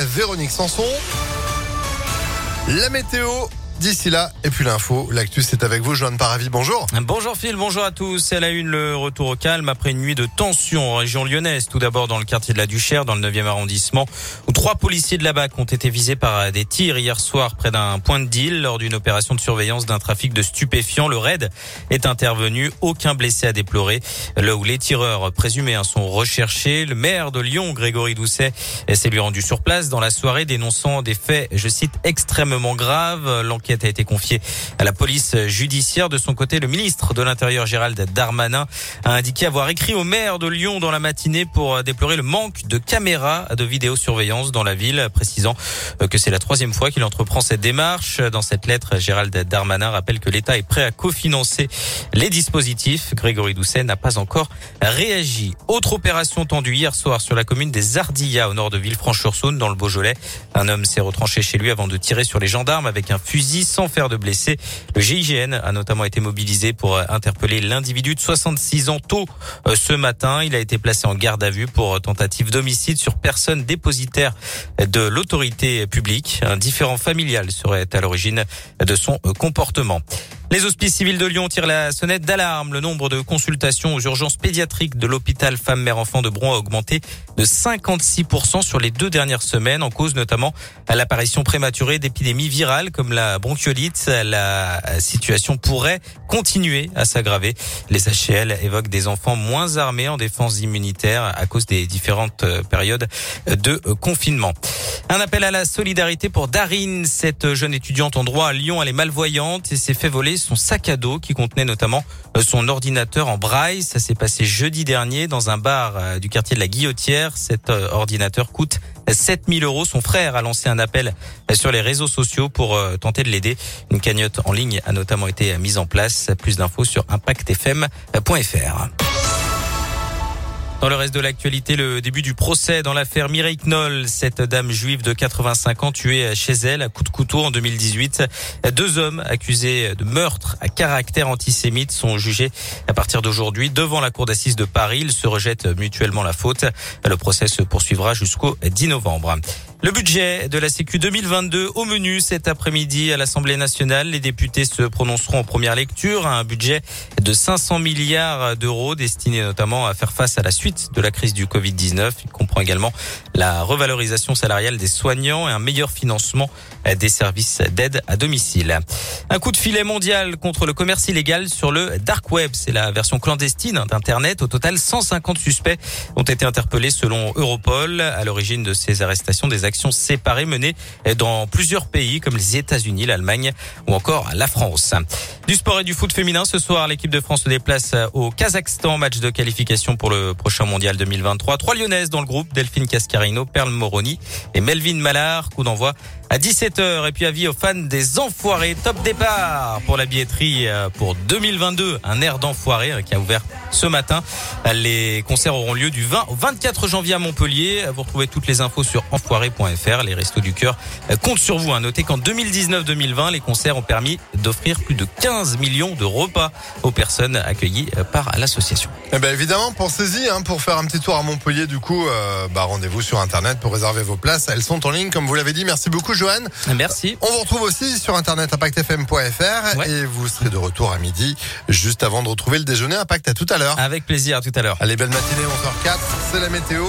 Véronique Sanson. La météo D'ici là, et puis l'info, l'actu c'est avec vous, Joanne Paravi, bonjour. Bonjour Phil, bonjour à tous. C'est la une, le retour au calme après une nuit de tension en région lyonnaise. Tout d'abord dans le quartier de la Duchère, dans le 9e arrondissement, où trois policiers de la BAC ont été visés par des tirs hier soir près d'un point de deal lors d'une opération de surveillance d'un trafic de stupéfiants. Le raid est intervenu, aucun blessé à déplorer. Là où les tireurs présumés hein, sont recherchés, le maire de Lyon, Grégory Doucet, s'est lui rendu sur place dans la soirée dénonçant des faits, je cite, extrêmement graves. A été confié à la police judiciaire. De son côté, le ministre de l'Intérieur Gérald Darmanin a indiqué avoir écrit au maire de Lyon dans la matinée pour déplorer le manque de caméras de vidéosurveillance dans la ville, précisant que c'est la troisième fois qu'il entreprend cette démarche. Dans cette lettre, Gérald Darmanin rappelle que l'État est prêt à cofinancer les dispositifs. Grégory Doucet n'a pas encore réagi. Autre opération tendue hier soir sur la commune des Ardillas au nord de Villefranche-sur-Saône dans le Beaujolais. Un homme s'est retranché chez lui avant de tirer sur les gendarmes avec un fusil sans faire de blessés. Le GIGN a notamment été mobilisé pour euh, interpeller l'individu de 66 ans tôt euh, ce matin. Il a été placé en garde à vue pour euh, tentative d'homicide sur personne dépositaire de l'autorité publique. Un différent familial serait à l'origine de son comportement. Les hospices civils de Lyon tirent la sonnette d'alarme. Le nombre de consultations aux urgences pédiatriques de l'hôpital femme-mère-enfant de Bron a augmenté de 56% sur les deux dernières semaines, en cause notamment à l'apparition prématurée d'épidémies virales comme la bronchiolite. La situation pourrait continuer à s'aggraver. Les HCL évoquent des enfants moins armés en défense immunitaire à cause des différentes périodes de confinement. Un appel à la solidarité pour Darine, cette jeune étudiante en droit à Lyon. Elle est malvoyante et s'est fait voler son sac à dos qui contenait notamment euh, son ordinateur en braille. Ça s'est passé jeudi dernier dans un bar euh, du quartier de la Guillotière. Cet euh, ordinateur coûte 7000 euros. Son frère a lancé un appel sur les réseaux sociaux pour tenter de l'aider. Une cagnotte en ligne a notamment été mise en place. Plus d'infos sur impactfm.fr. Dans le reste de l'actualité, le début du procès dans l'affaire Mireille Knoll, cette dame juive de 85 ans tuée chez elle à coup de couteau en 2018. Deux hommes accusés de meurtre à caractère antisémite sont jugés à partir d'aujourd'hui devant la cour d'assises de Paris. Ils se rejettent mutuellement la faute. Le procès se poursuivra jusqu'au 10 novembre. Le budget de la Sécu 2022 au menu cet après-midi à l'Assemblée nationale. Les députés se prononceront en première lecture à un budget de 500 milliards d'euros destiné notamment à faire face à la suite de la crise du Covid-19. Il comprend également la revalorisation salariale des soignants et un meilleur financement des services d'aide à domicile. Un coup de filet mondial contre le commerce illégal sur le dark web. C'est la version clandestine d'Internet. Au total, 150 suspects ont été interpellés selon Europol à l'origine de ces arrestations des actions séparées menées dans plusieurs pays comme les États-Unis, l'Allemagne ou encore la France. Du sport et du foot féminin ce soir, l'équipe de France se déplace au Kazakhstan, match de qualification pour le prochain mondial 2023. Trois lyonnaises dans le groupe, Delphine Cascarino, Perle Moroni et Melvin Mallard. Coup d'envoi à 17h. Et puis avis aux fans des Enfoirés. Top départ pour la billetterie euh, pour 2022. Un air d'Enfoirés euh, qui a ouvert ce matin. Les concerts auront lieu du 20 au 24 janvier à Montpellier. Vous retrouvez toutes les infos sur enfoiré.fr. Les Restos du Cœur euh, comptent sur vous. Notez qu'en 2019-2020, les concerts ont permis d'offrir plus de 15 millions de repas aux personnes accueillies par l'association. Eh ben évidemment, pensez-y hein, pour faire un petit tour à Montpellier. Du coup, bah, rendez-vous sur Internet pour réserver vos places. Elles sont en ligne, comme vous l'avez dit. Merci beaucoup. Merci. On vous retrouve aussi sur internet impactfm.fr et vous serez de retour à midi juste avant de retrouver le déjeuner Impact. À tout à l'heure. Avec plaisir, à tout à l'heure. Allez, belle matinée, 11h04, c'est la météo.